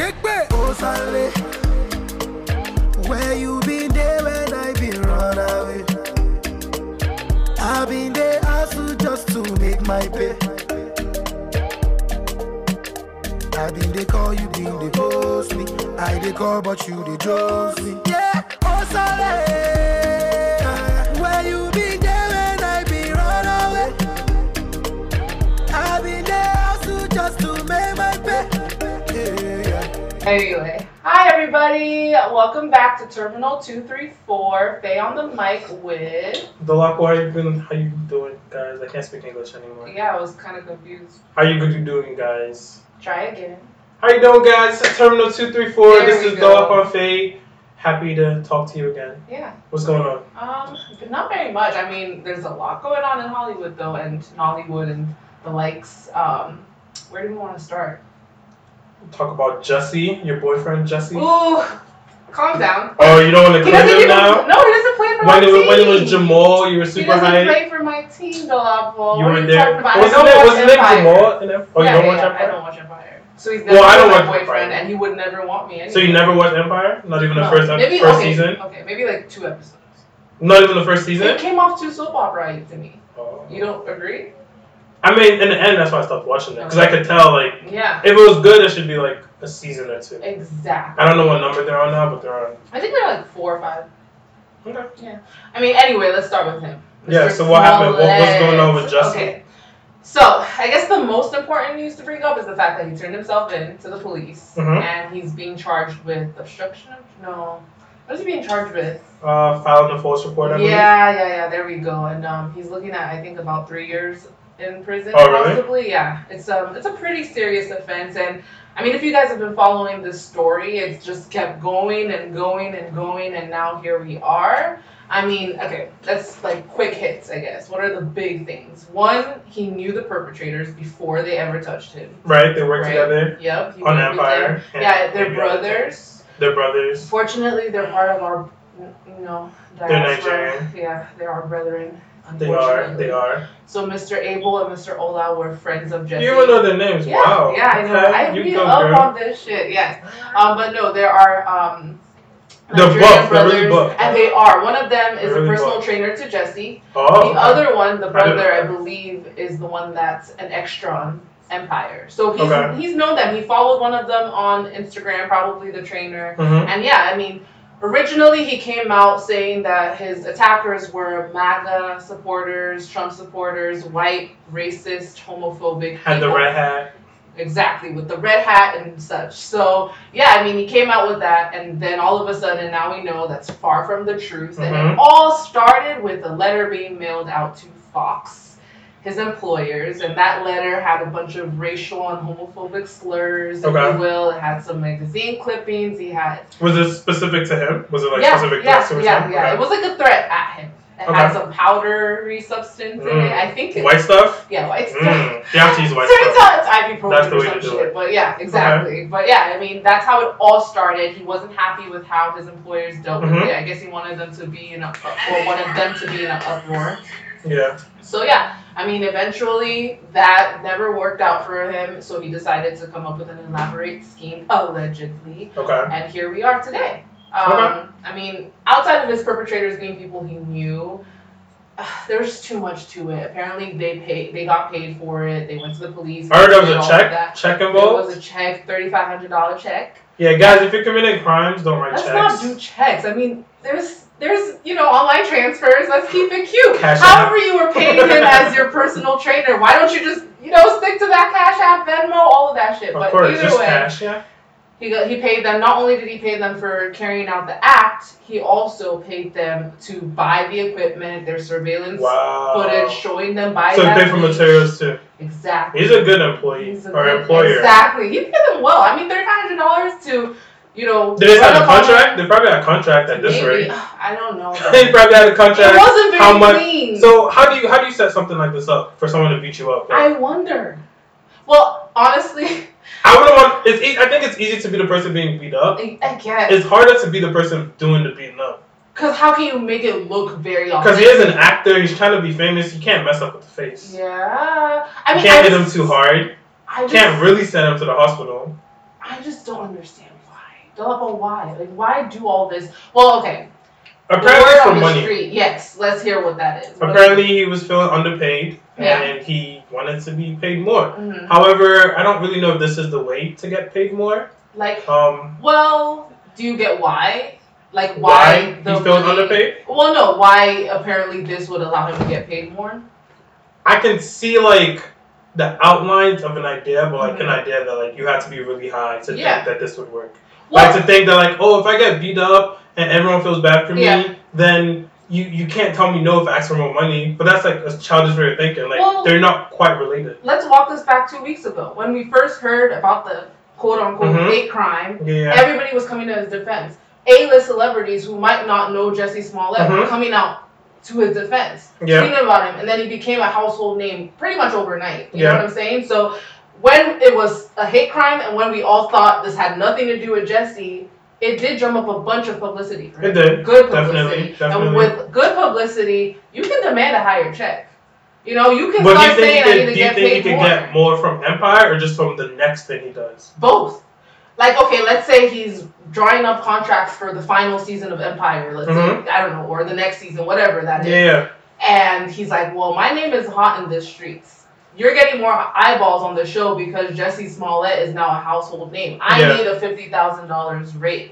Shake me. Oh, Sally. Where you been there when I been run away? I been there hustle just to make my pay. I been they call you, been they post me. I they call, but you they trust me. Yeah, oh Sally. Anyway, hi everybody. Welcome back to Terminal 234. Faye on the mic with. Dolak, how you been? How you doing, guys? I can't speak English anymore. Yeah, I was kind of confused. How you good you doing, guys? Try again. How you doing, guys? It's Terminal two three four. There This is go. Dolak on Faye. Happy to talk to you again. Yeah. What's going on? Um, but not very much. I mean, there's a lot going on in Hollywood though, and Nollywood and the likes. Um, where do we want to start? Talk about Jussie, your boyfriend Jussie. Ooh, calm down. Oh, you don't want to claim him now? No, he doesn't play for my When it, team. was, when it was Jamal, you were He doesn't hyped. play for my team, Dolapo. You were there. Wasn't it? Wasn't it Jamal? Oh, you don't yeah, watch yeah, Empire? I don't watch Empire. So he's never Well, I don't my boyfriend, Empire. and he would never want me anyway. So you never watched Empire? Not even the first maybe, first okay, season? Okay, maybe like two episodes. Not even the first season? It came off too soap opera to me. Oh. You don't agree? I mean, in the end, that's why I stopped watching it because I could tell like Yeah, if it was good, it should be like a season or two. exactly. I don't know what number they're on now, but they're on. I think they're like four or five. Okay. Yeah. I mean, anyway, let's start with him. Yeah, so what happened? What- what's going on with Justin? Okay. So, I guess the most important news to bring up is the fact that he turned himself in to the police Mhm. and he's being charged with obstruction of. No. What is he being charged with? Uh, filing a false report. I believe. Yeah, yeah, yeah. There we go. And um, he's looking at I think about three years in prison, Oh, really? possibly. Yeah, it's um, it's a pretty serious offense. And I mean, if you guys have been following this story, it's just kept going and going and going, and now here we are. I mean, okay, that's like quick hits, I guess. What are the big things? One, he knew the perpetrators before they ever touched him. Right, they work Right. together Yep. on Empire. Yeah, they're brothers. They're brothers. Fortunately, they're part of our, you know, They're diaspora. Nigerian. Yeah, they're our brethren. They are. They are. So Mr. Abel and Mr. Ola were friends of Jussie. You even know their names. yeah, wow. yeah, I know. Okay, I you read go, up girl. on this shit. Yes, um, but no, there are um. They're Nigerian buff, they're brothers, really buff. and they are. One of them is They're a personal buff. trainer to Jussie. Oh. The other one, the brother, I know that. believe, is the one that's an extra on Empire. So he's Okay. he's known them. He followed one of them on Instagram, probably the trainer. Mhm. And yeah, I mean, originally he came out saying that his attackers were MAGA supporters, Trump supporters, white, racist, homophobic. Had the red hat. Exactly, with the red hat and such. So yeah, I mean, he came out with that, and then all of a sudden, now we know that's far from the truth. And Mhm. it all started with a letter being mailed out to Fox, his employers, and that letter had a bunch of racial and homophobic slurs, okay. if you will. It had some magazine clippings. He had Was it specific to him? Was it like yeah, specific yeah, threats to yeah, him? yeah. Okay. It was like a threat at him. It Okay. had some powdery substance in Mm. it. I think it, White stuff? yeah, white stuff. Mm. You have to use white stuff. out it's ibuprofen or some shit. it. But yeah, exactly. But yeah, I mean that's how it all started. He wasn't happy with how his employers dealt Mhm. with it. I guess he wanted them to be in a or wanted them to be in an uproar. Yeah. So yeah, I mean eventually that never worked out for him. So he decided to come up with an elaborate scheme, allegedly, Okay. and here we are today. Um, Okay. I mean, outside of his perpetrators being people he knew, there's too much to it. Apparently, they paid, they got paid for it. They went to the police. I heard there was a check. that. Check There involved. was a check, thirty-five hundred dollar check. Yeah, guys, if you're committing crimes, don't write Let's checks. not do checks. I mean, there's there's you know online transfers. Let's keep it cute. Cash However, you were paying him as your personal trainer. Why don't you just you know stick to that Cash App, Venmo, all of that shit? of but course, either way, cash. He he paid them. Not only did he pay them for carrying out the act, he also paid them to buy the equipment, their surveillance Wow. footage showing them buy So paid for materials too. Exactly. He's a good employee a or good- employer. Exactly. He paid them well. I mean, thirty five hundred dollars to, you know. They sign a contract? They probably had a contract at this Maybe. rate. I don't know. they probably had a contract. it wasn't very How much? clean. So how do you how do you set something like this up for someone to beat you up? I wonder. Well, honestly, I wouldn't want. It's. e- I think it's easy to be the person being beat up. I, I guess. It's harder to be the person doing the beating up. Because how can you make it look very Because he is an actor. He's trying to be famous. You can't mess up with the face. Yeah. I mean, you can't I hit him too hard. I just, can't really send him to the hospital. I just don't understand But why? Like, why do all this? Well, okay. Apparently word for the money. street. Yes, let's hear what that is. Apparently he was feeling underpaid Yeah. and he wanted to be paid more. Mhm. However, I don't really know if this is the way to get paid more. Like, Um, well, do you get why? Like, why, why he feels money- underpaid? Well, no. Why apparently this would allow him to get paid more? I can see like the outlines of an idea, but like Mhm. an idea that like you have to be really high to Yeah. think that this would work. Like to think that like, oh, if I get beat up and everyone feels bad for me, Yeah. then you you can't tell me no if I ask for more money. But that's like a childish way of thinking. Like Well- they're not quite related. let's walk this back two weeks ago when we first heard about the quote unquote Mhm. hate crime. Yeah. Everybody was coming to his defense. A-list celebrities who might not know Jussie Smollett were Mhm. coming out to his defense, Yeah. tweeting about him, and then he became a household name pretty much overnight. You Yeah. know what I'm saying? So when it was a hate crime, and when we all thought this had nothing to do with Jussie, it did drum up a bunch of publicity. For him. It did. Good publicity, definitely. definitely. and with good publicity, you can demand a higher check. You know, you can But do you start think saying he I need do you get think he paid could more. get more from Empire or just from the next thing he does? Both. Like, okay, let's say he's drawing up contracts for the final season of Empire, let's Mhm. say, I don't know, or the next season, whatever that is. Yeah. And he's like, well, my name is hot in the streets. You're getting more eyeballs on the show because Jussie Smollett is now a household name. I Yeah. need a $50,000 raise.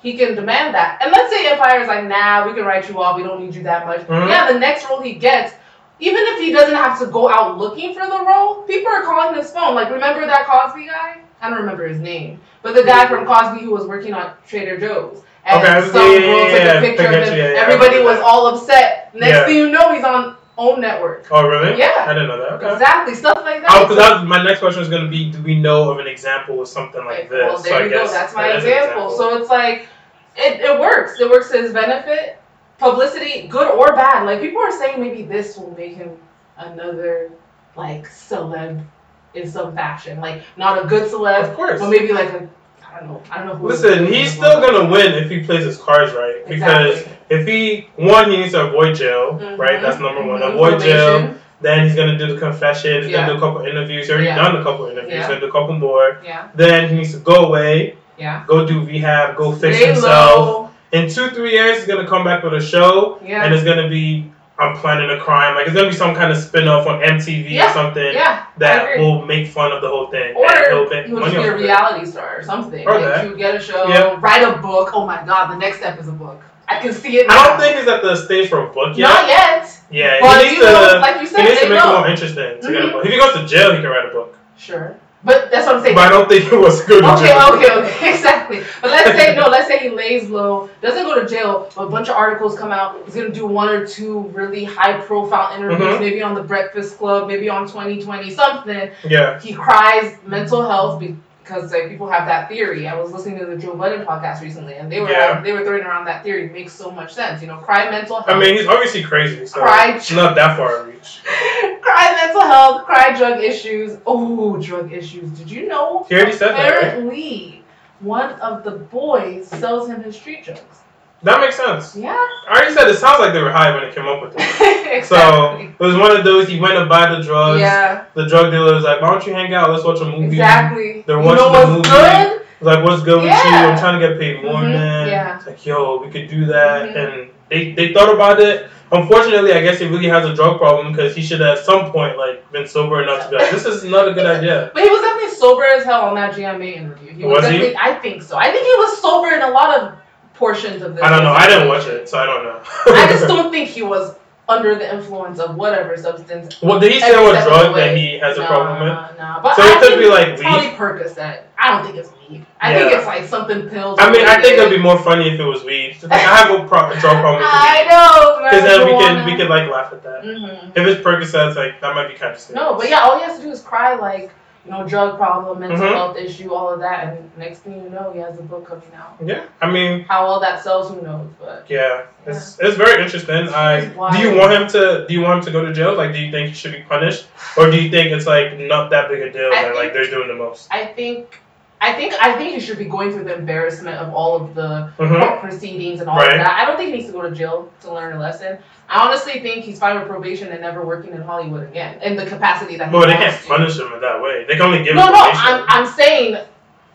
He can demand that. And let's say Empire is like, nah, we can write you off. We don't need you that much. Mhm. Yeah, the next role he gets, even if he doesn't have to go out looking for the role, people are calling his phone. Like, remember that Cosby guy? I don't remember his name. But the guy from Cosby who was working on Trader Joe's. And Okay, some yeah, yeah, girl took yeah, a picture of him. Everybody was all upset. Next thing you know, he's on own network. Oh really? Yeah. I didn't know that. Okay. Exactly. Stuff like that. Oh, because my next question was going to be, do we know of an example of something like this? Well, So there I you go. guess That's my that is an example. So it's like, it, it works. It works to his benefit. Publicity, good or bad. Like people are saying, maybe this will make him another like celeb in some fashion. Like not a good celeb, Of course. but maybe like a I don't know. I don't know who. Listen, he's still gonna win if he plays his cards right. Because Exactly. If he one, he needs to avoid jail, Mhm. right? That's number one. Mhm. Avoid jail. Then he's gonna do the confession. He's Yeah. gonna do a couple interviews. He's already Yeah. done a couple interviews. He's Yeah. gonna do a couple more. Yeah. Then he needs to go away, Yeah. go do rehab, go fix Stay himself. low. In two, three years, he's gonna come back with a show, Yeah. and it's gonna be I'm planning a crime. Like it's gonna be some kind of spin off on MTV Yeah. or something yeah. That will make fun of the whole thing. Or he'll make he would money be a of it. reality star or something. Or like that. you get a show, Yeah. write a book. Oh my god, the next step is a book. I can see it. I don't think he's at the stage for a book yet. Not yet. Yeah, But he needs you know, to. like you He needs to make it more interesting to get a Mhm. book. If he goes to jail, he can write a book. Sure. But that's what I'm saying. But I don't think he was good. Okay, okay, okay, exactly. But let's say no, let's say he lays low, doesn't go to jail, but a bunch of articles come out. He's gonna do one or two really high profile interviews, Mhm. maybe on the Breakfast Club, maybe on 2020, something. Yeah. He cries mental health because like people have that theory. I was listening to the Joe Budden podcast recently, and they were Yeah. they were throwing around that theory. It makes so much sense, you know. Cry mental health. I mean, he's obviously crazy, so Cried. it's not that far reach. cry mental health, cry drug issues. Oh, drug issues. Did you know? He already said that, right? Apparently, one of the boys sells him his street drugs. That makes sense. Yeah. I already said it sounds like they were high when they came up with it. So it was one of those. He went to buy the drugs. yeah. The drug dealer was like, "Why don't you hang out? Let's watch a movie." Exactly. They're you know the what's movie. good? Like, "What's good with you? I'm trying to get paid more, Mhm, man." yeah. It's like, "Yo, we could do that." Mhm. And they they thought about it. Unfortunately, I guess he really has a drug problem because he should at some point like been sober enough to be like, "This is not a good idea." But he was definitely sober as hell on that GMA interview. He was, Was he? I think so. I think he was sober in a lot of portions of this. I don't know. I didn't watch it, so I don't know. I just don't think he was under the influence of whatever substance. Well, did he say what drug that he has a Nah, problem with? Nah, but So I it could be like it's probably weed? Percocet. I don't think it's weed. I think it's like something pills. I mean, I think it'd be more funny if it was weed. I have a pro- drug problem with I know, Because then we can we can like laugh at that. Mhm. If it's Percocets, like that might be kind of serious. No, but yeah, all he has to do is cry like you know, drug problem, mental Mhm. health issue, all of that, and next thing you know, he has a book coming out. Yeah, I mean, How well that sells, who knows? But yeah, it's it's very interesting. I It's do you want him to do you want him to go to jail? Like, do you think he should be punished, or do you think it's like not that big a deal I that like they're doing the most? I think. I think I think he should be going through the embarrassment of all of the hmm court proceedings and all Right. of that. I don't think he needs to go to jail to learn a lesson. I honestly think he's fine with probation and never working in Hollywood again in the capacity that he But they can't to. punish him in that way. They can only give No, him no, probation. I'm, I'm saying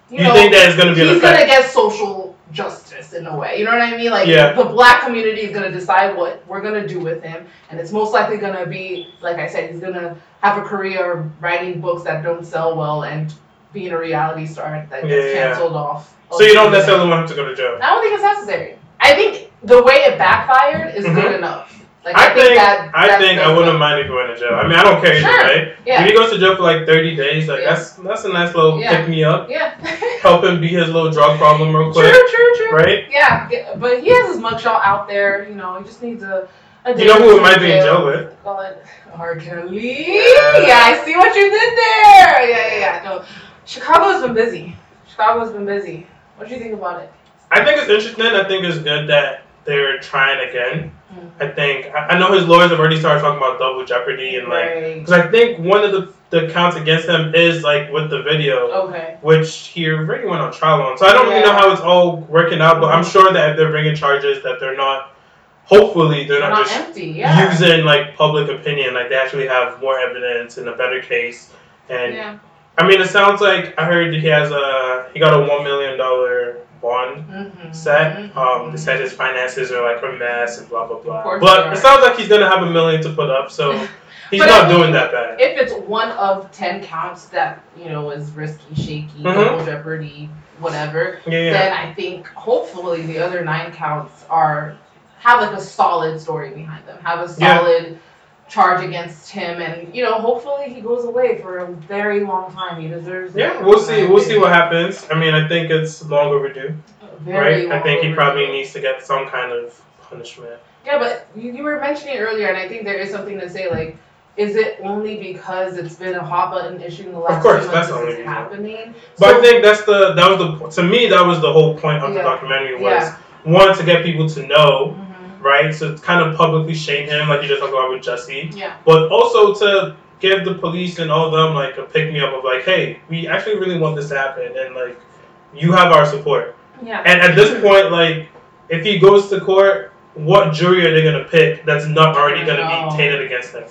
you, You know, think that it's gonna be he's gonna get social justice in a way. You know what I mean? Like Yeah. the black community is gonna decide what we're gonna do with him, and it's most likely gonna be, like I said, he's gonna have a career writing books that don't sell well and being a reality star that gets yeah, yeah. canceled off. So you don't necessarily want him to go to jail. I don't think it's necessary. I think the way it backfired is Mhm. good enough. Like I think that. I think I wouldn't mind if he went to jail. I mean, I don't care either Sure. way. Yeah. If he goes to jail for like 30 days, like Yeah. that's that's a nice little Yeah. pick me up. Yeah. Help him beat his little drug problem real quick, true, true. true. right? Yeah, yeah, but he has his mugshot out there. You know, he just needs a. a You know who it might be in jail with? Call it R. Kelly. Yeah. Yeah, I see what you did there. Yeah, yeah, yeah. No, Chicago's been busy. Chicago's been busy. What do you think about it? I think it's interesting. I think it's good that they're trying again. Mm. I think I I know his lawyers have already started talking about double jeopardy and like Right. because I think one of the the counts against him is like with the video. Okay. which he already went on trial on. So I don't really know how it's all working out, but I'm sure that if they're bringing charges, that they're not. Hopefully, they're not, Not just empty. Yeah. using like public opinion. Like they actually have more evidence and a better case. And Yeah. I mean, it sounds like I heard he has a he got a one million dollar bond Mm-hmm. set. Um, they said his finances are like a mess and blah blah blah. But it sounds like he's gonna have a million to put up, so he's not doing that bad. If it's one of ten counts that you know is risky, shaky, double jeopardy, whatever, yeah, yeah. then I think hopefully the other nine counts are have like a solid story behind them, have a Yeah. Charge against him, and you know hopefully he goes away for a very long time. He deserves. it, Yeah, we'll see. We'll see what happens. I mean, I think it's long overdue. Very right? I long think he probably needs to get some kind of punishment. Yeah, but you, you were mentioning earlier, and I think there is something to say. Like, is it only because it's been a hot button issue in the last course, few that's months the this only reason. happening? But So- I think that's the that was the to me that was the whole point of the documentary was Yeah. one to get people to know, Mhm. Right? So kind of publicly shame him like you just talked about with Jussie, Yeah. but also to give the police and all of them like a pick me up of like, hey, we actually really want this to happen and like you have our support. Yeah. And at this point, like if he goes to court, what jury are they gonna pick that's not already gonna be tainted against him?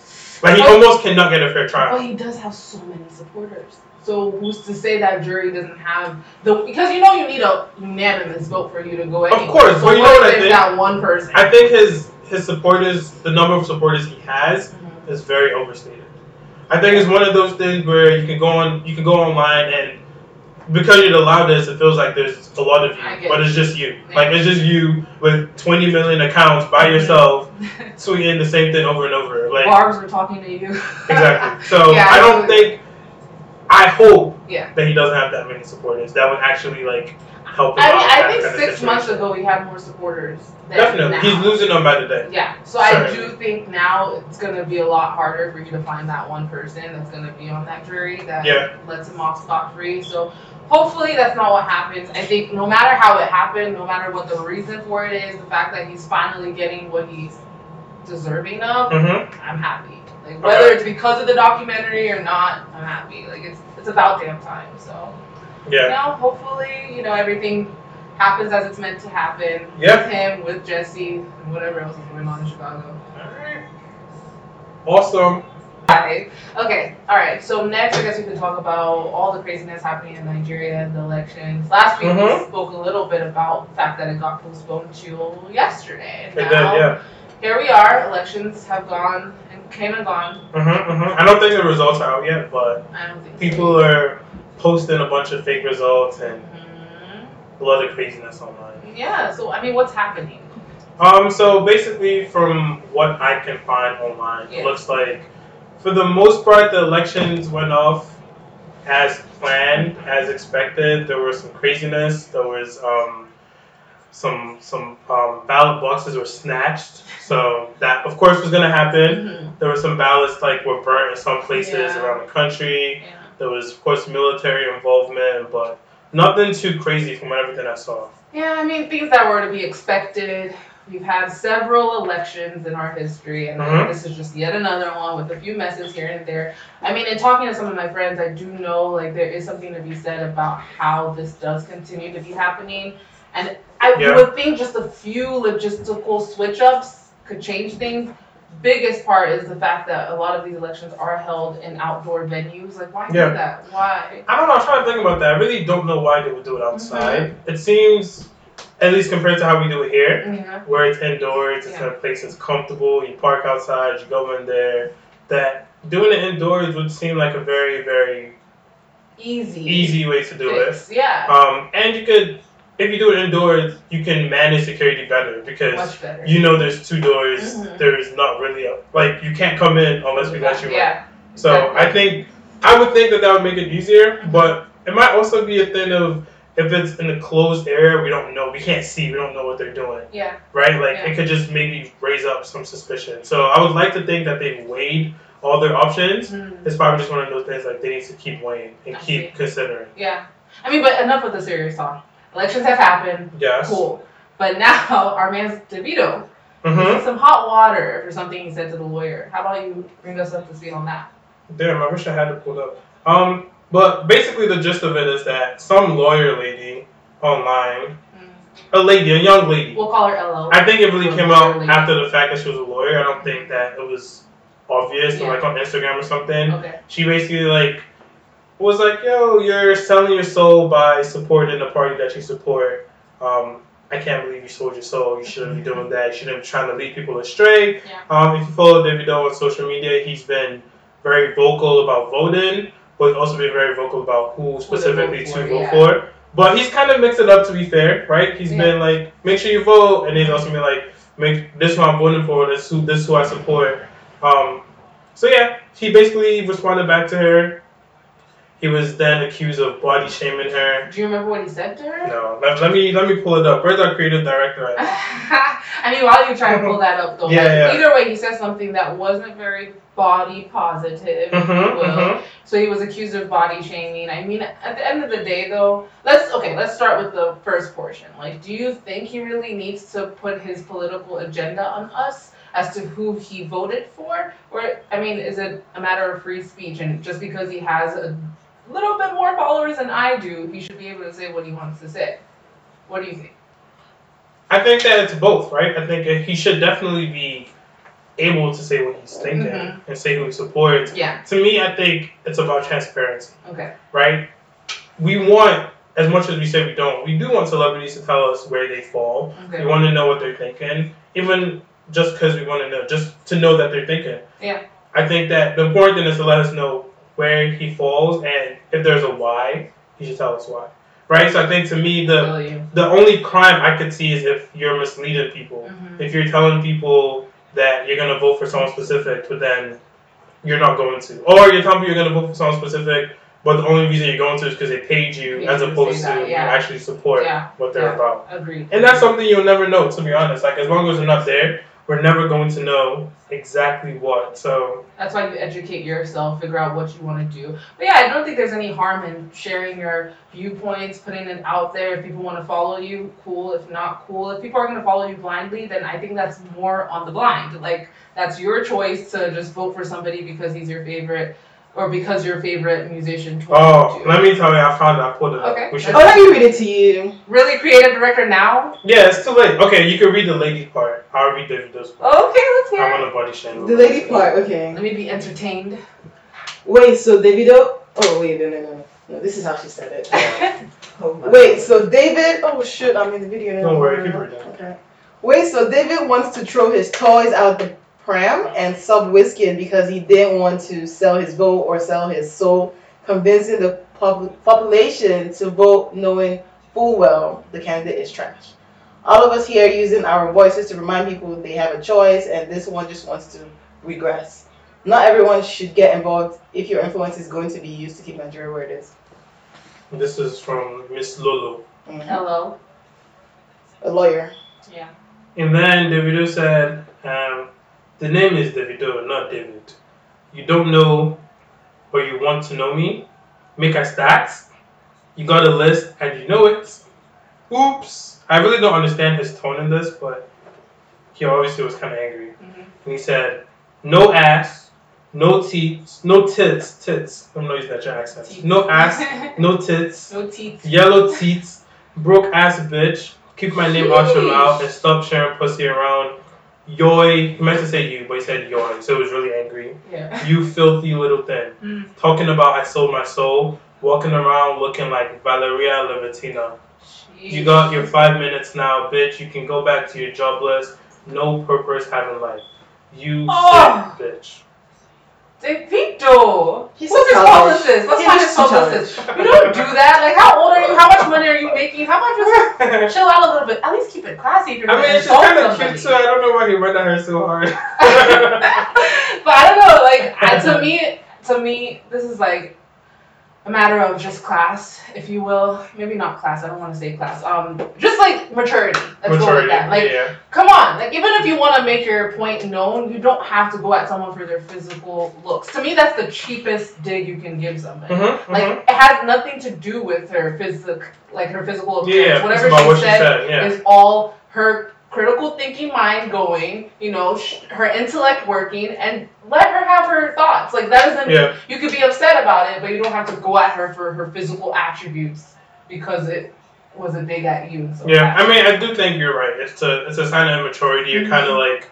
Like he oh. almost cannot get a fair trial. But he does have so many supporters. So who's to say that jury doesn't have the because you know you need a unanimous vote for you to go anywhere. course, so but you know what I think? that one person? I think his his supporters, the number of supporters he has, Mhm. is very overstated. I think it's one of those things where you can go on, you can go online and because you're the loudest, it feels like there's a lot of you, but it's just you. Yeah. Like it's just you with 20 million accounts by yourself, tweeting the same thing over and over. Like Barbs were talking to you. exactly. So Yeah, I don't think. I hope Yeah. that he doesn't have that many supporters. That would actually like help him I mean, out. I think six months ago we had more supporters. Than Definitely, he's losing them by the day. Yeah, so I do think now it's gonna be a lot harder for you to find that one person that's gonna be on that jury that Yeah. lets him off scot free. So hopefully that's not what happens. I think no matter how it happened, no matter what the reason for it is, the fact that he's finally getting what he's deserving of, Mm-hmm. I'm happy. Like whether Okay. it's because of the documentary or not, I'm happy. Like it's it's about damn time. So Yeah. you know, hopefully, you know, everything happens as it's meant to happen Yeah. with him, with Jussie, and whatever else is going on in Chicago. Alright. Awesome. Hi. Okay, alright, so next I guess we can talk about all the craziness happening in Nigeria and the elections. Last week we Mhm. spoke a little bit about the fact that it got postponed to yesterday. It did, yeah. Here we are, elections have gone and came and gone. Mm-hmm, mm-hmm. I don't think the results are out yet, but I don't think people are posting a bunch of fake results and Mhm. a lot of craziness online. Yeah, so I mean, what's happening? Um, so basically, from what I can find online, Yeah. it looks like for the most part the elections went off as planned, as expected. There was some craziness. There was um, some some um, ballot boxes were snatched. So that of course was gonna happen. Mhm. There were some ballots like were burnt in some places Yeah. around the country. Yeah. There was of course military involvement, but nothing too crazy from everything I saw. Yeah, I mean, things that were to be expected. We've had several elections in our history, and Mhm. this is just yet another one with a few messes here and there. I mean, in talking to some of my friends, I do know like there is something to be said about how this does continue to be happening, and I Yeah. would think just a few logistical switch ups could change things. biggest part is the fact that a lot of these elections are held in outdoor venues. Like, why Yeah. do that? Why? I don't know. I'm trying to think about that. I really don't know why they would do it outside. Mm-hmm. It seems, at least compared to how we do it here, Yeah. where it's indoors, it's in Yeah. a place that's comfortable. You park outside, you go in there. That doing it indoors would seem like a very, very Easy. easy way to do it. Yeah. Um, and you could, if you do it indoors, you can manage security better because better. you know there's two doors. Mhm. There's not really a like you can't come in unless we let you in. Yeah. So Exactly. I think I would think that that would make it easier, but it might also be a thing of if it's in a closed area, we don't know, we can't see, we don't know what they're doing, Yeah. right? Like Yeah. it could just maybe raise up some suspicion. So I would like to think that they've weighed all their options. Mm. It's probably just one of those things like they need to keep weighing and I keep see. considering. Yeah. I mean, but enough of the serious talk. Elections have happened. Yes. Cool. But now our man's Davido Mm-hmm. some hot water for something he said to the lawyer. How about you bring us up to speed on that? Damn, I wish I had it pulled up. Um, but basically the gist of it is that some lawyer lady online, Mm. a lady, a young lady, We'll call her LO. I think it really Or came out lady. after the fact that she was a lawyer. I don't think that it was obvious, Yeah. like on Instagram or something. Okay. She basically like was like, "Yo, you're selling your soul by supporting the party that you support. Um, I can't believe you sold your soul. You shouldn't be doing that. You shouldn't be trying to lead people astray." Yeah. Um, if you follow Davido on social media, he's been very vocal about voting, but he's also been very vocal about who specifically vote to for, vote yeah. for. But he's kind of mixed it up to be fair, right? He's Yeah. been like, make sure you vote, and he's also been like, make this who I'm voting for, this who this who I support. Um, so yeah, he basically responded back to her. He was then accused of body shaming her. Do you remember what he said to her? No, let, let me let me pull it up. Where's our creative director at? I mean, while you try to pull that up, though, Yeah, like, yeah. either way, he said something that wasn't very body positive, if you Mhm, will. mhm. So he was accused of body shaming. I mean, at the end of the day, though, let's okay. Let's start with the first portion. Like, do you think he really needs to put his political agenda on us as to who he voted for, or I mean, is it a matter of free speech and just because he has a little bit more followers than I do, he should be able to say what he wants to say? What do you think? I think that it's both, right? I think he should definitely be able to say what he's thinking Mhm. and say who he supports. Yeah. To me, I think it's about transparency, Okay. right? We want, as much as we say we don't, we do want celebrities to tell us where they fall. Okay. We want to know what they're thinking, even just because we want to know, just to know that they're thinking. Yeah. I think that the important thing is to let us know where he falls, and if there's a why, he should tell us why, right? So I think to me, the you. the only crime I could see is if you're misleading people. Mhm. If you're telling people that you're gonna vote for someone specific, but then you're not going to, or you're telling people you're gonna vote for someone specific, but the only reason you're going to is because they paid you, Paid as opposed say to yeah. actually support Yeah. what they're Yeah. about. Agreed. And that's something you'll never know, to be honest. Like as long as we're not there, we're never going to know exactly what. So That's why you educate yourself, figure out what you want to do. But yeah, I don't think there's any harm in sharing your viewpoints, putting it out there. If people want to follow you, cool. If not, cool. If people are going to follow you blindly, then I think that's more on the blind. Like, that's your choice to just vote for somebody because he's your favorite or because your favorite musician told oh, you to. let me tell you, I found it. I pulled it up. Okay. We should. Oh, let me read it to you. Really creative director now? Yeah, it's too late. Okay, you can read the lady part. I'll read Davido's part. Okay, let's hear I it. want to body shame. The lady part, okay. Let me be entertained. Wait, so Davido. Oh wait, no, no, no, no. This is how she said it. oh my Wait, so David. Oh shit, I'm in the video now. Don't worry, keep reading. Okay. Wait, so David wants to throw his toys out the pram and sub whiskey because he didn't want to sell his vote or sell his soul, convincing the pub- population to vote knowing full well the candidate is trash. All of us here using our voices to remind people they have a choice, and this one just wants to regress. Not everyone should get involved if your influence is going to be used to keep Nigeria where it is. This is from Miss Lolo. Mhm. Hello. A lawyer. Yeah. And then Davido said, um, the name is Davido, not David. You don't know or you want to know me? Make a stats. You got a list and you know it. Oops. I really don't understand his tone in this, but he obviously was kind of angry. Mhm. And he said, no ass, no teeth, no tits, tits. I'm not using that your accent. No ass, no tits, no teeth. yellow teeth, broke ass bitch. Keep my name out your mouth and stop sharing pussy around Yoy, he meant to say you, but he said yoy, so he was really angry. Yeah. You filthy little thing. Mm. Talking about I sold my soul, walking around looking like Valeria Levitina. You got your five minutes now, bitch. You can go back to your jobless, no purpose having life. You Oh. sick bitch. Davido. He's What's so his childish. publicist? Let's He's find just his publicist. You don't do that. Like, how old are you? How much money are you making? How about just chill out a little bit? At least keep it classy if you're I mean, she's kind of cute too. I don't know why he went at her so hard. but I don't know. Like I, to me, to me, this is like a matter of just class, if you will. Maybe not class. I don't want to say class. Um, just like maturity. Let's go with Maturity, that. Like, yeah. come on. Like, even if you want to make your point known, you don't have to go at someone for their physical looks. To me, that's the cheapest dig you can give somebody. Mhm, Like, mhm. it has nothing to do with her physic, like her physical appearance. Yeah, Whatever she what she said said. Yeah. is all her critical thinking mind going, you know, sh- her intellect working, and let her have her thoughts. Like that doesn't. Yeah. You could be upset about it, but you don't have to go at her for her physical attributes because it was a dig at you. So Yeah, I mean, I do think you're right. It's a it's a sign of immaturity. You're kind of like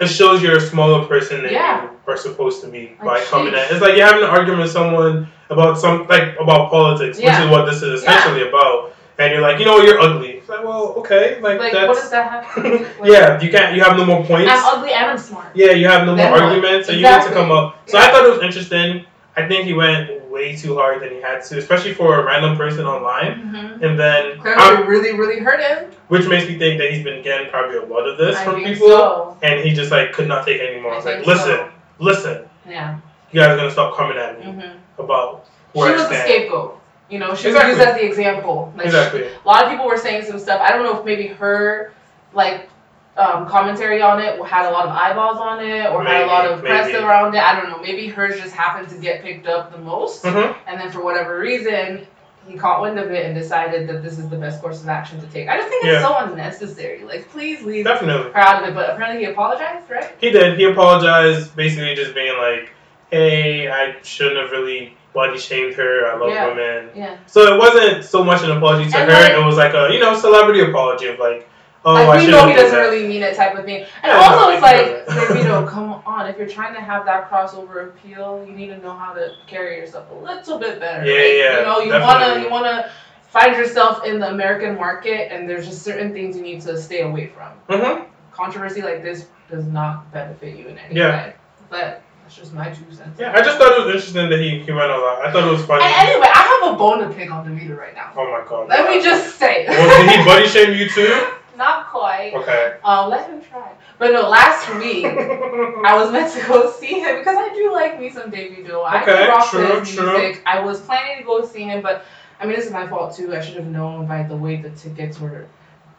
it shows you're a smaller person than Mm-hmm. Yeah. you are supposed to be Like, by coming at. It's like you're having an argument with someone about some like about politics, Yeah. which is what this is essentially about. And you're like, you know, you're ugly. It's like, well, okay, like, Like, that's what does that have? to do with- yeah. You can't. You have no more points. I'm ugly and I'm smart. Yeah, you have no Then more what? arguments, so you need to come up. So Yeah. I thought it was interesting. I think he went way too hard than he had to, especially for a random person online. Mm-hmm. And then, Clearly, I'm- really, really hurt him. which makes me think that he's been getting probably a lot of this I from people, so. and he just like could not take anymore. I It's like, listen, so. listen, Yeah. you guys are gonna stop coming at me hmm about She where was I the scapegoat. You know, she Exactly. was used as the example. Like, Exactly. A lot of people were saying some stuff. I don't know if maybe her like um, commentary on it had a lot of eyeballs on it or had a lot of press maybe. around it. I don't know. Maybe hers just happened to get picked up the most, mm-hmm. and then for whatever reason. He caught wind of it and decided that this is the best course of action to take. I just think it's Yeah. so unnecessary. Like, please leave Definitely. her out of it. But apparently, he apologized, right? He did. He apologized, basically just being like, "Hey, I shouldn't have really body shamed her. I love Yeah. women." Yeah. So it wasn't so much an apology to And her. like- it was like a you know celebrity apology of like, "Oh, like I we know he doesn't that." really mean it type of thing. And Yeah, also no, it's like, no, come on. If you're trying to have that crossover appeal, you need to know how to carry yourself a little bit better. Yeah, Like, yeah, You know, you wanna you wanna find yourself in the American market, and there's just certain things you need to stay away from. Mhm. Controversy like this does not benefit you in any Yeah. way. But that's just my two cents. Yeah, I just thought it was interesting that he, he went a lot. I thought it was funny. And anyway, I have a bone to pick on Davido right now. oh my god. Let me just say. Well, did he body shame you too? Not quite. Okay. Um, let him try. But no, last week. I was meant to go see him because I do like me some Joe. I Okay, rock true, his true. music. I was planning to go see him, but I mean, this is my fault too. I should have known by the way the tickets were,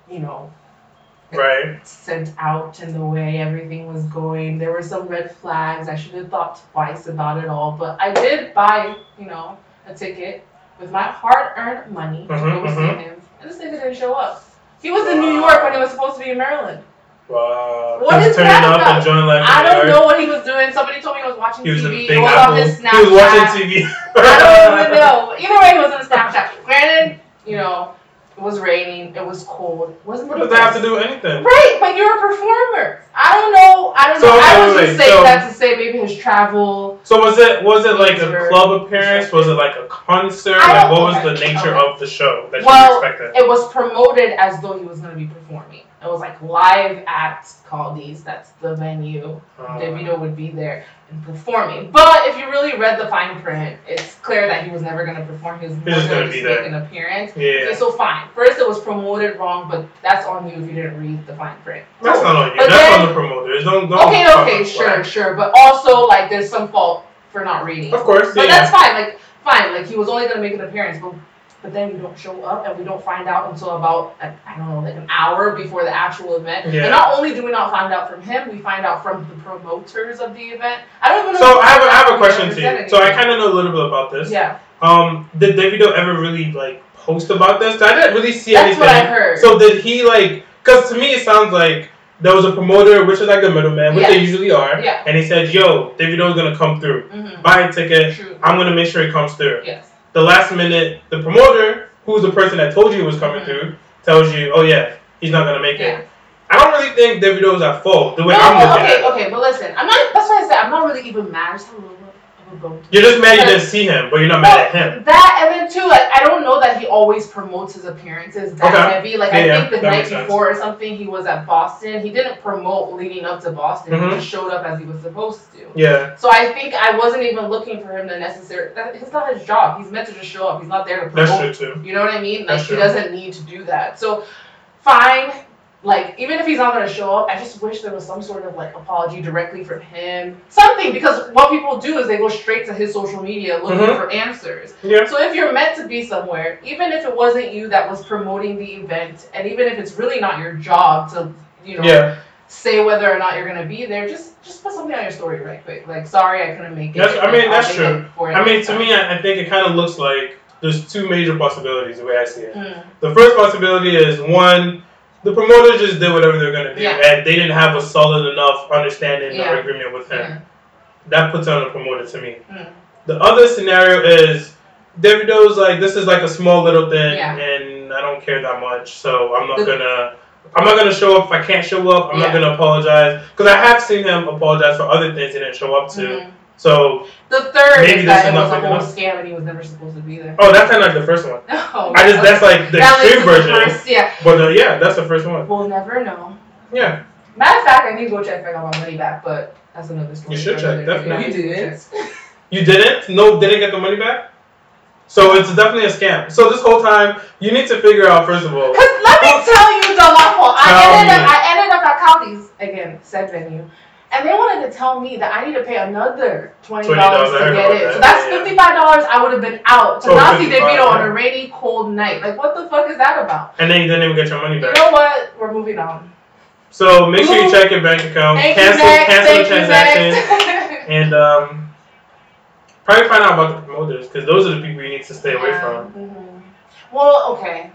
you know, right. sent out and the way everything was going. There were some red flags. I should have thought twice about it all. But I did buy, you know, a ticket with my hard-earned money to Mhm, go see mhm. him, and this nigga didn't show up. He was in New York when he was supposed to be in Maryland. Wow. What is that up about? and joining life. I don't know what he was doing. Somebody told me he was watching He was TV. It was on his He was watching Snapchat. TV. I don't even know. Either way, he was on Snapchat. Granted, you know, it was raining. It was cold. It wasn't What does that have to do with anything? Right, but you're a performer. I don't know. I don't So, know. okay, I was wait, just saying so- that to say maybe his travel. So was it was it like a club appearance? Was it like a concert? Like what was the nature okay. of the show that Well, you expected? It was promoted as though he was going to be performing. It was like live at Caldi's. That's the venue. Uh, Davido would be there and performing. But if you really read the fine print, it's clear that he was never going to perform. He was just going gonna to be make an appearance. yeah, Okay, so fine. First, it was promoted wrong, but that's on you if you didn't read the fine print. that's not on you. But That's then- on the promoters. Don't don't. Okay, okay, sure, sure. But also, like, there's some fault for not reading. Of course, But yeah. that's fine. Like, fine. Like, he was only gonna make an appearance, but but then you don't show up, and we don't find out until about like, I don't know, like an hour before the actual event. Yeah. And not only do we not find out from him, we find out from the promoters of the event. I don't even know. So I have a, I have a question to you. So I kind of know a little bit about this. yeah, Um, did Davido ever really like post about this? I didn't really see that's anything. what I heard. So did he like? Because to me it sounds like there was a promoter, which is like the middleman, which they usually are, yeah. and he said, "Yo, Davido's gonna come through. Mm-hmm. Buy a ticket. True. I'm gonna make sure he comes through." Yes. The last minute, the promoter, who's the person that told you he was coming through, tells you, "Oh yeah, he's not gonna make Yeah. it." I don't really think Davido's at fault the way No, I'm looking okay, at it. okay, okay, but listen, I'm not. That's why I said I'm not really even mad. I just a little You're just mad you didn't see him, but you're not mad at him. That and then too, like I don't know that he always promotes his appearances that Okay. heavy. Like Yeah, I yeah, think the that night sense. before or something, he was at Boston. He didn't promote leading up to Boston. Mhm. He just showed up as he was supposed to. Yeah, So I think I wasn't even looking for him to necessarily. That, it's not his job. He's meant to just show up. He's not there to promote. that's true too. You know what I mean? Like That's he true. doesn't need to do that. So fine. Like even if he's not gonna show up, I just wish there was some sort of like apology directly from him. Something because what people do is they go straight to his social media looking Mhm. for answers. Yeah. So if you're meant to be somewhere, even if it wasn't you that was promoting the event, and even if it's really not your job to, you know, Yeah, say whether or not you're gonna be there, just just put something on your story right quick. Like, sorry, I couldn't make it. That's- I mean, that's true. I mean, to time." me, I, I think it kind of looks like there's two major possibilities the way I see it. Mm. The first possibility is one, the promoter just did whatever they're gonna do, Yeah. and they didn't have a solid enough understanding Yeah. or agreement with him. Yeah. That puts on the promoter to me. Mm. The other scenario is Davido's like, this is like a small little thing, and I don't care that much, so I'm not The- gonna. I'm not gonna show up if I can't show up. I'm not gonna apologize because I have seen him apologize for other things he didn't show up to. Mhm. So, The third Maybe is that's that it was a whole scam and he was never supposed to be there. oh, that's kind of like the first one. Oh, I just that's like the that extreme to the version. first- yeah, But uh, yeah, that's the first one. we'll never know. Yeah. Matter of fact, I need to go check if I got my money back, but that's another story. You should check, definitely. I need to You didn't? You didn't? No, didn't get the money back? So it's definitely a scam. So this whole time, you need to figure out, first of all, Cause let me tell you the lawful. I ended up I ended up at Caldi's again, said venue. And they wanted to tell me that I need to pay another twenty dollars $20, to get it. So that's fifty five dollars I would have been out to Oh, not see 55, Davido on a rainy, cold night. Like what the fuck is that about? and then you didn't even get your money back. You know what? We're moving on. So make sure you check your bank account, Thank cancel, you cancel Thank the transaction, and um, probably find out about the promoters because those are the people you need to stay away Yeah. from, Mhm. Well, okay.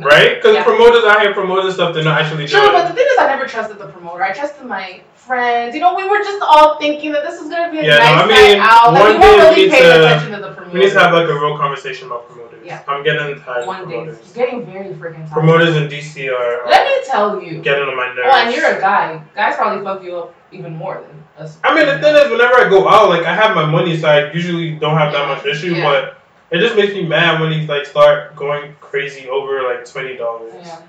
right? Because Yeah. promoters out here promoting stuff they're not actually Sure, doing. but the thing is, I never trusted the promoter. I trusted my friends. You know, we were just all thinking that this is gonna be a Yeah, no, nice I mean, night out. Like, one we day weren't we really need paying to- attention to the promoter. we need to have like a real conversation about promoters. Yeah. I'm getting tired of one day. promoters. It's getting very freaking tired. Promoters in DC are, are Let me tell you. getting on my nerves. Oh, and you're a guy. Guys probably fuck you up even more than us. I mean, the thing is, whenever I go out, like I have my money, so I usually don't have that much issue. Yeah. But it just makes me mad when he's like start going crazy over like twenty dollars. Yeah.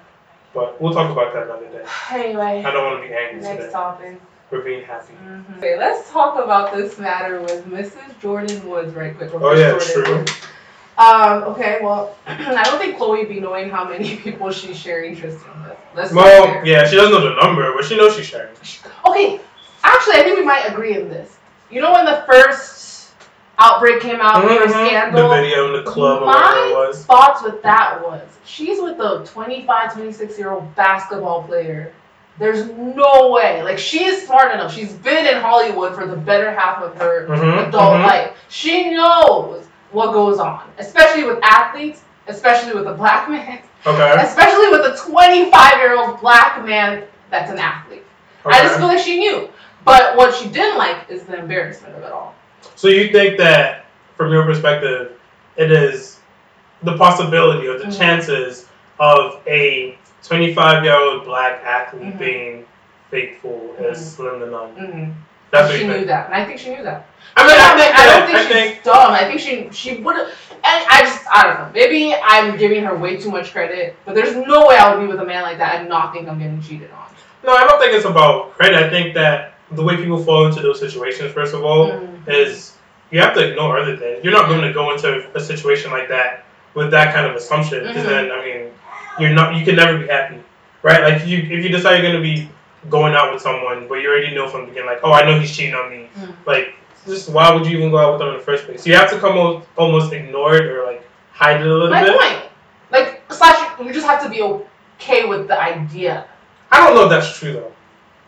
But we'll talk about that another day. Anyway, I don't want to be angry next today. topic. We're being happy. Mhm. Okay, let's talk about this matter with Mrs. Jordyn Woods right quick. Oh, Miss yeah, Jordyn true. Woods. Um, okay, well, I don't think Chloe be knowing how many people she's sharing Tristan with. Let's Well, yeah, she doesn't know the number, but she knows she's sharing. Okay, actually, I think we might agree in this. You know when the first outbreak came out, Mhm, mm The scandal? video in the club or My whatever it was. thoughts with that was she's with a 25, 26 year old basketball player. There's no way. Like, she is smart enough. She's been in Hollywood for the better half of her Mhm, adult mhm. life. She knows what goes on, especially with athletes, especially with a black man, Okay. especially with a 25 year old black man that's an athlete. I just feel like she knew. But what she didn't like is the embarrassment of it all. So you think that, from your perspective, it is the possibility or the Mhm. chances of a 25 year old black athlete Mhm. being faithful is Mhm. slim to none. Mm-hmm. That's she knew that, and I think she knew that. I mean, I think I that, don't think I she's think dumb. I think she she would. And I just I don't know. Maybe I'm giving her way too much credit, but there's no way I would be with a man like that and not think I'm getting cheated on. no, I don't think it's about credit. I think that the way people fall into those situations, first of all, Mhm. is you have to ignore other things. You're not going to go into a situation like that with that kind of assumption, because Mhm. then I mean, you're not. You can never be happy, right? Like you, if you decide you're going to be going out with someone, but you already know from the beginning, like, oh, I know he's cheating on me. Mhm. Like, just why would you even go out with them in the first place? You have to come al- almost ignore it or like hide it a little My bit. point. Like slash, you just have to be okay with the idea. I don't know if that's true though.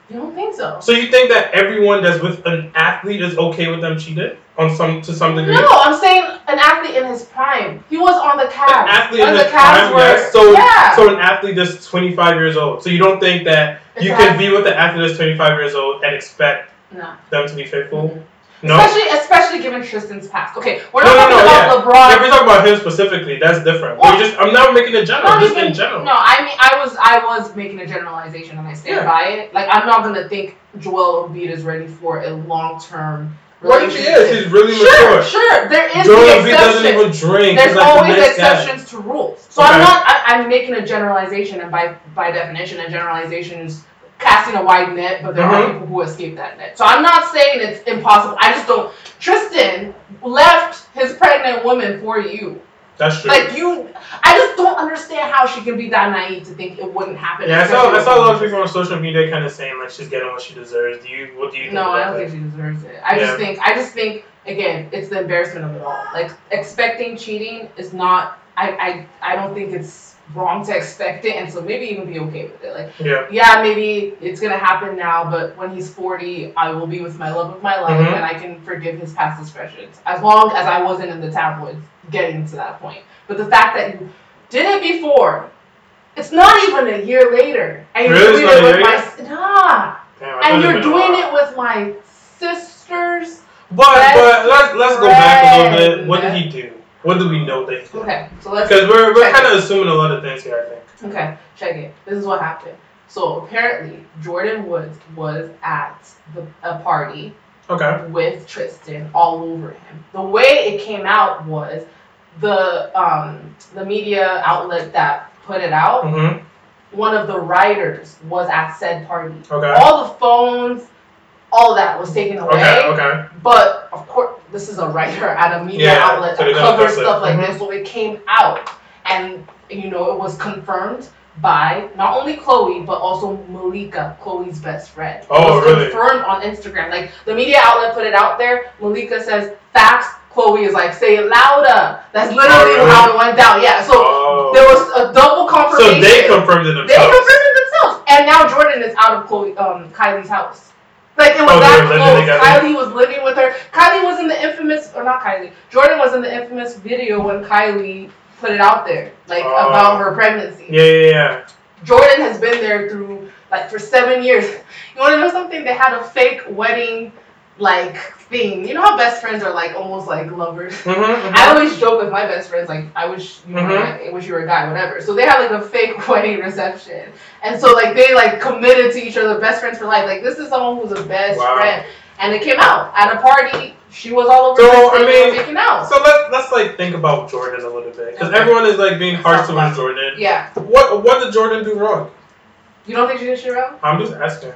You don't think so? So you think that everyone that's with an athlete is okay with them cheating on some to some degree? No, I'm saying an athlete in his prime. He was on the Cavs. An athlete when in the his Cavs prime, were, yes. So, yeah. so an athlete that's 25 years old. So you don't think that you can be with an athlete that's 25 years old and expect no. them to be faithful? Mhm. No. Especially, especially given Tristan's past. Okay, we're not no, talking no, about LeBron. If we're talking about him specifically, that's different. Well- just I'm not making a general, Not just even- in general. No, I mean I was I was making a generalization and I stand Yeah. by it. Like I'm not gonna think Joel Embiid is ready for a long term What he relationship. is? He's really Sure, mature. sure. There is Joel the Embiid doesn't even drink. There's like the always guy. exceptions to rules. So Okay. I'm not. I, I'm making a generalization, and by by definition, a generalization is casting a wide net. But there are Mhm. people who escape that net. So I'm not saying it's impossible. I just don't. Tristan left his pregnant woman for you. That's true. Like you, I just don't understand how she can be that naive to think it wouldn't happen. yeah, I saw I saw a lot of people on social media kind of saying like she's getting what she deserves. Do you what do you think No, I don't that? think she deserves it. I Yeah. just think I just think again, it's the embarrassment of it all. Like expecting cheating is not I I, I don't think it's wrong to expect it and so maybe even be okay with it. Like Yeah. yeah, maybe it's gonna happen now, but when he's forty, I will be with my love of my life Mhm. and I can forgive his past transgressions. As long as I wasn't in the tabloids getting to that point. But the fact that you did it before, it's not even a year later. And you're Really? Doing it with my nah. Damn, And you're doing it with my sisters. But but let's let's go back a little bit. What did he do? What do we know he did? Okay, so let's Because we're we're kind of assuming a lot of things here. I think. Okay, check it. This is what happened. So apparently, Jordyn Woods was at the, a party Okay. with Tristan all over him. The way it came out was the um the media outlet that put it out. Mhm. One of the writers was at said party. Okay. All the phones, all that was taken away. Okay. Okay. But of course, this is a writer at a media Yeah, outlet so that covers stuff like Mhm. this. So it came out, and you know, it was confirmed by not only Khloé but also Malika, Khloé's best friend. Oh, it was really? confirmed on Instagram. Like the media outlet put it out there. Malika says facts. Khloé is like, say it louder. That's literally Oh, really? how it went down. Yeah. So Oh. there was a double confirmation. So they confirmed it themselves. They themselves. confirmed it themselves, and now Jordyn is out of Khloé, um, Kylie's house. Like it was Oh, that close. together? Kylie was living with her. Kylie was in the infamous, or not Kylie. Jordyn was in the infamous video when Kylie put it out there, like Oh. about her pregnancy. Yeah, yeah, yeah. Jordyn has been there through like for seven years. You want to know something? They had a fake wedding, like thing. You know how best friends are like almost like lovers. Mm-hmm, I always joke with my best friends, like, I wish you were, Mhm. I wish you were a guy, whatever. So they had like a fake wedding reception, and so like they like committed to each other, best friends for life. Like this is someone who's a best Wow. friend, and it came out at a party. She was all over. So, I mean, making out. So let's let's like think about Jordyn a little bit, because Okay. everyone is like being harsh towards Jordyn. yeah, What what did Jordyn do wrong? you don't think she did shit wrong? I'm just asking.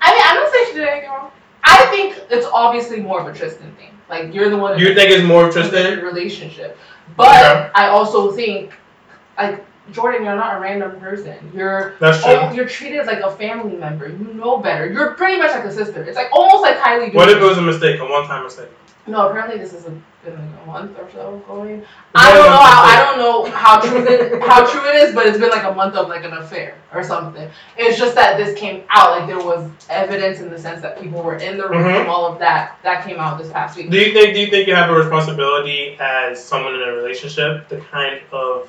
I mean, I'm not saying she did anything wrong. I think it's obviously more of a Tristan thing. Like you're the one. You think it's more of Tristan? relationship, but Okay. I also think, like Jordyn, you're not a random person. You're That's true. Oh, you're treated like a family member. You know better. You're pretty much like a sister. It's like almost like Kylie. What if it was a mistake, a one-time mistake? No, apparently this is a, been like a month or so going. I don't know how. I don't know how true it, how true it is, but it's been like a month of like an affair or something. It's just that this came out like there was evidence in the sense that people were in the room. Mhm. All of that that came out this past week. Do you think do you think you have a responsibility as someone in a relationship, the kind of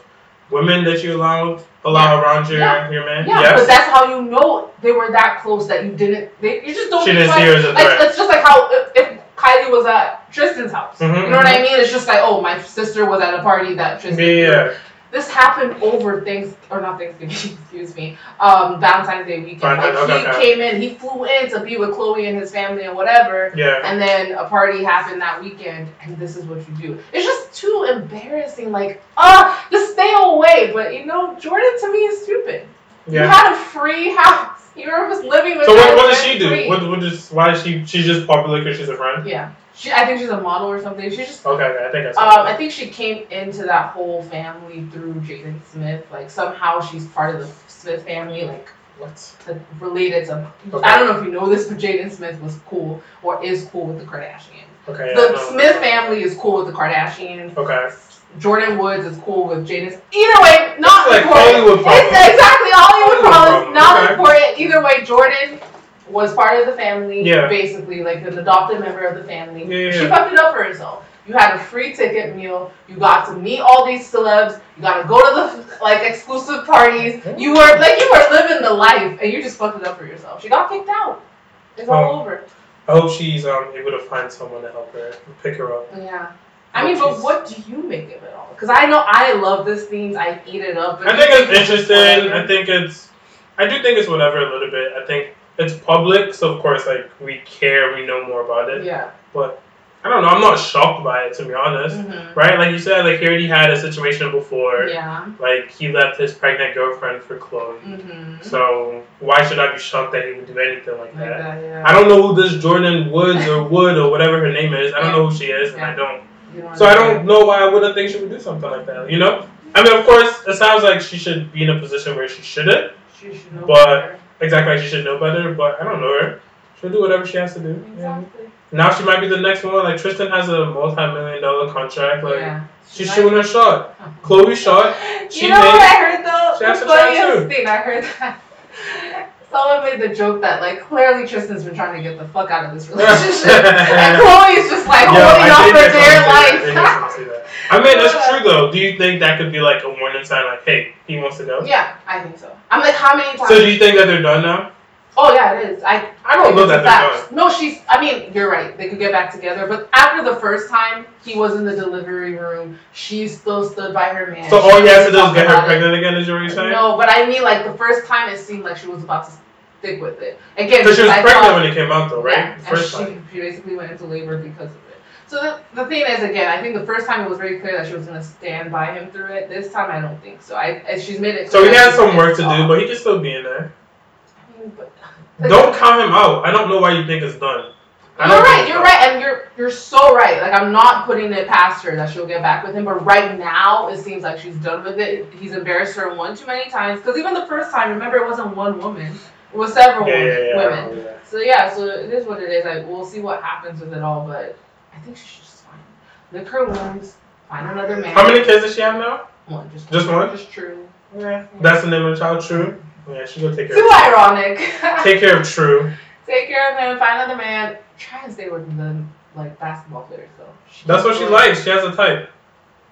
women that you allow allow around your Yeah. your man? Yeah, yes. but that's how you know they were that close that you didn't. They, you just don't. She didn't see her as a like threat. it's just like how if, if Kylie was at Tristan's house. Mhm, You know what I mean? It's just like oh, my sister was at a party that Tristan. yeah. This happened over things or not Thanksgiving, excuse me. Um, Valentine's Day weekend. Valentine's- like okay, he okay. came in, he flew in to be with Khloé and his family and whatever. Yeah. And then a party happened that weekend, and this is what you do. It's just too embarrassing. Like, ah, just stay away. But you know, Jordyn to me is stupid. Yeah. You had a free house. You were just living with. So what, what does she do? free. What, what is, why is she she's just popular because she's a friend? Yeah, she. I think she's a model or something. She's just. Okay, okay, I think that's Um, I think she came into that whole family through Jaden Smith. Like somehow she's part of the Smith family. Like what? to- related to. Okay. I don't know if you know this, but Jaden Smith was cool or is cool with the Kardashians. Okay. the yeah. Smith family is cool with the Kardashians. Okay. Jordyn Woods is cool with Jaden. Either way, not It's like important. Hollywood. It's exactly Hollywood Hollywood problems. problems, Not okay. important. Either way, Jordyn was part of the family. Yeah. Basically, like an adopted member of the family. Yeah, yeah, She fucked it up for herself. You had a free ticket meal. You got to meet all these celebs. You got to go to the like exclusive parties. You were like you were living the life, and you just fucked it up for yourself. She got kicked out. It's all Oh. over. I hope she's um able to find someone to help her pick her up. Yeah. I mean, but what do you make of it all? Because I know I love this things. I eat it up. I think it's interesting. I think it's, I do think it's whatever a little bit. I think it's public, so of course, like we care, we know more about it. Yeah. But I don't know. I'm not shocked by it to be honest. Mhm. Right? Like you said, like he already had a situation before. Yeah. Like he left his pregnant girlfriend for Khloé. Mm-hmm. So why should I be shocked that he would do anything like Like that? that, yeah. I don't know who this Jordyn Woods or Wood or whatever her name is. I don't know who she is, and I don't. So I don't know why I wouldn't think she would do something like that. You know? I mean, of course, it sounds like she should be in a position where she shouldn't. She should But- better. Exactly, like she should know better. But I don't know her. She'll do whatever she has to do. Exactly. now she might be the next one. Like Tristan has a multi-million dollar contract. Like yeah. she's shooting her shot. Oh. Khloé shot. She you know what I heard though? she has the funniest too. thing I heard that someone made the joke that like clearly Tristan's been trying to get the fuck out of this relationship, and Khloé's just like Yo, holding I on for hear dear someone. I life. hear someone say that. I mean, it's true though. Do you think that could be like a warning sign? Like, hey, he wants to go. yeah, I think so. I'm like, how many times? So do you think that they're done now? Oh yeah, it is. I I don't know that fact. No, she's. I mean, you're right. They could get back together, but after the first time he was in the delivery room, she still stood by her man. So She all he has to do is get her about it. pregnant again. Is what you're saying? No, but I mean, like the first time, it seemed like she was about to stick with it. Again, Because she was I pregnant thought- when it came out, though, right? Yeah, first and time. she, she basically went into labor because of it. So the, the thing is, again, I think the first time it was very clear that she was going to stand by him through it. This time, I don't think so. I she's made it. So he has some work to do, but he can still be in there. I mean, but- Don't count him out. I don't know why you think it's done. I You're right. You're done. right, and you're you're so right. Like I'm not putting it past her that she'll get back with him, but right now it seems like she's done with it. He's embarrassed her one too many times. Because even the first time, remember, it wasn't one woman; it was several Yeah, yeah, yeah. Women. So yeah, so it is what it is. Like we'll see what happens with it all, but I think she should just find lick her wounds, find another man. How many kids does she have now? One, just Just one? Just true. Yeah. That's the name of the child, True. Yeah, she gonna take care Too of ironic. Take care of True. Take care of him. Find another man. Try and stay with the like basketball players though. That's what she likes. She has a type.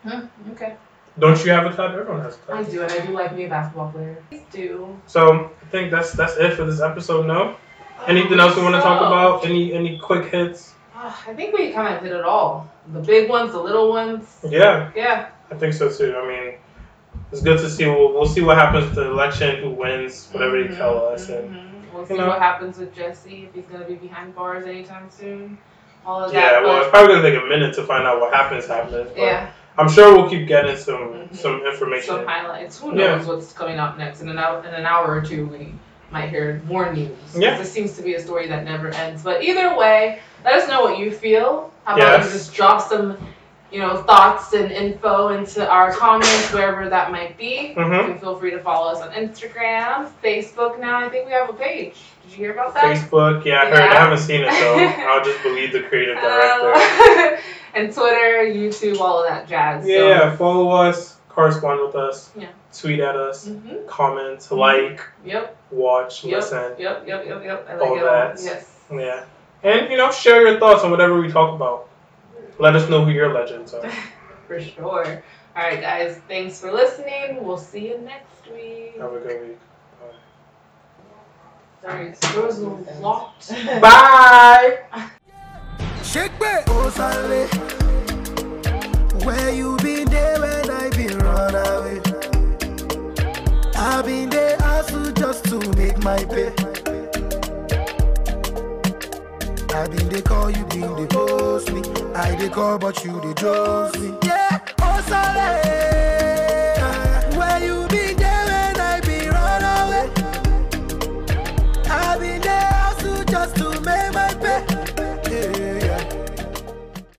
Hmm, okay. Don't you have a type? Everyone has a type. I do, and I do like me a basketball player. I do. So I think that's that's it for this episode. No. Anything else we want to talk about? Any any quick hits? uh, I think we kind of hit it all. The big ones, the little ones. Yeah, Yeah. I think so too. I mean, it's good to see. We'll, we'll see what happens with the election, who wins, whatever they tell Mhm, us, and mhm. We'll see know. what happens with Jussie if he's gonna be behind bars anytime soon. All of yeah. that. Well, it's probably gonna take a minute to find out what happens happens. But yeah. I'm sure we'll keep getting some Mhm. some information. Some highlights. Who Yeah. knows what's coming up next? In an hour, in an hour or two, we might hear more news. Yeah. This seems to be a story that never ends. But either way, let us know what you feel. How about Yes. you just drop some, you know, thoughts and info into our comments wherever that might be. Mhm. You can feel free to follow us on Instagram, Facebook. Now I think we have a page. Did you hear about that? Facebook, yeah, I heard. I haven't seen it though. I'll just believe the creative director. Um, and Twitter, YouTube, all of that jazz. yeah, follow us, correspond with us, Yeah. tweet at us, So. hmm comment, like, Yep. watch, Yep. listen. Yep. Yep. Yep. Yep. I like All it all. that. Yes. Yeah. And, you know, share your thoughts on whatever we talk about. Let us know who your legends are. For sure. All right, guys. Thanks for listening. We'll see you next week. Have a good week. Sorry, screws are locked. Bye! Shake me, oh Sally. Where you been there when I been run away? I been there hustle just to make my pay. I been they call you, been they post me. I they call, but you they trust me. Yeah, oh Sally.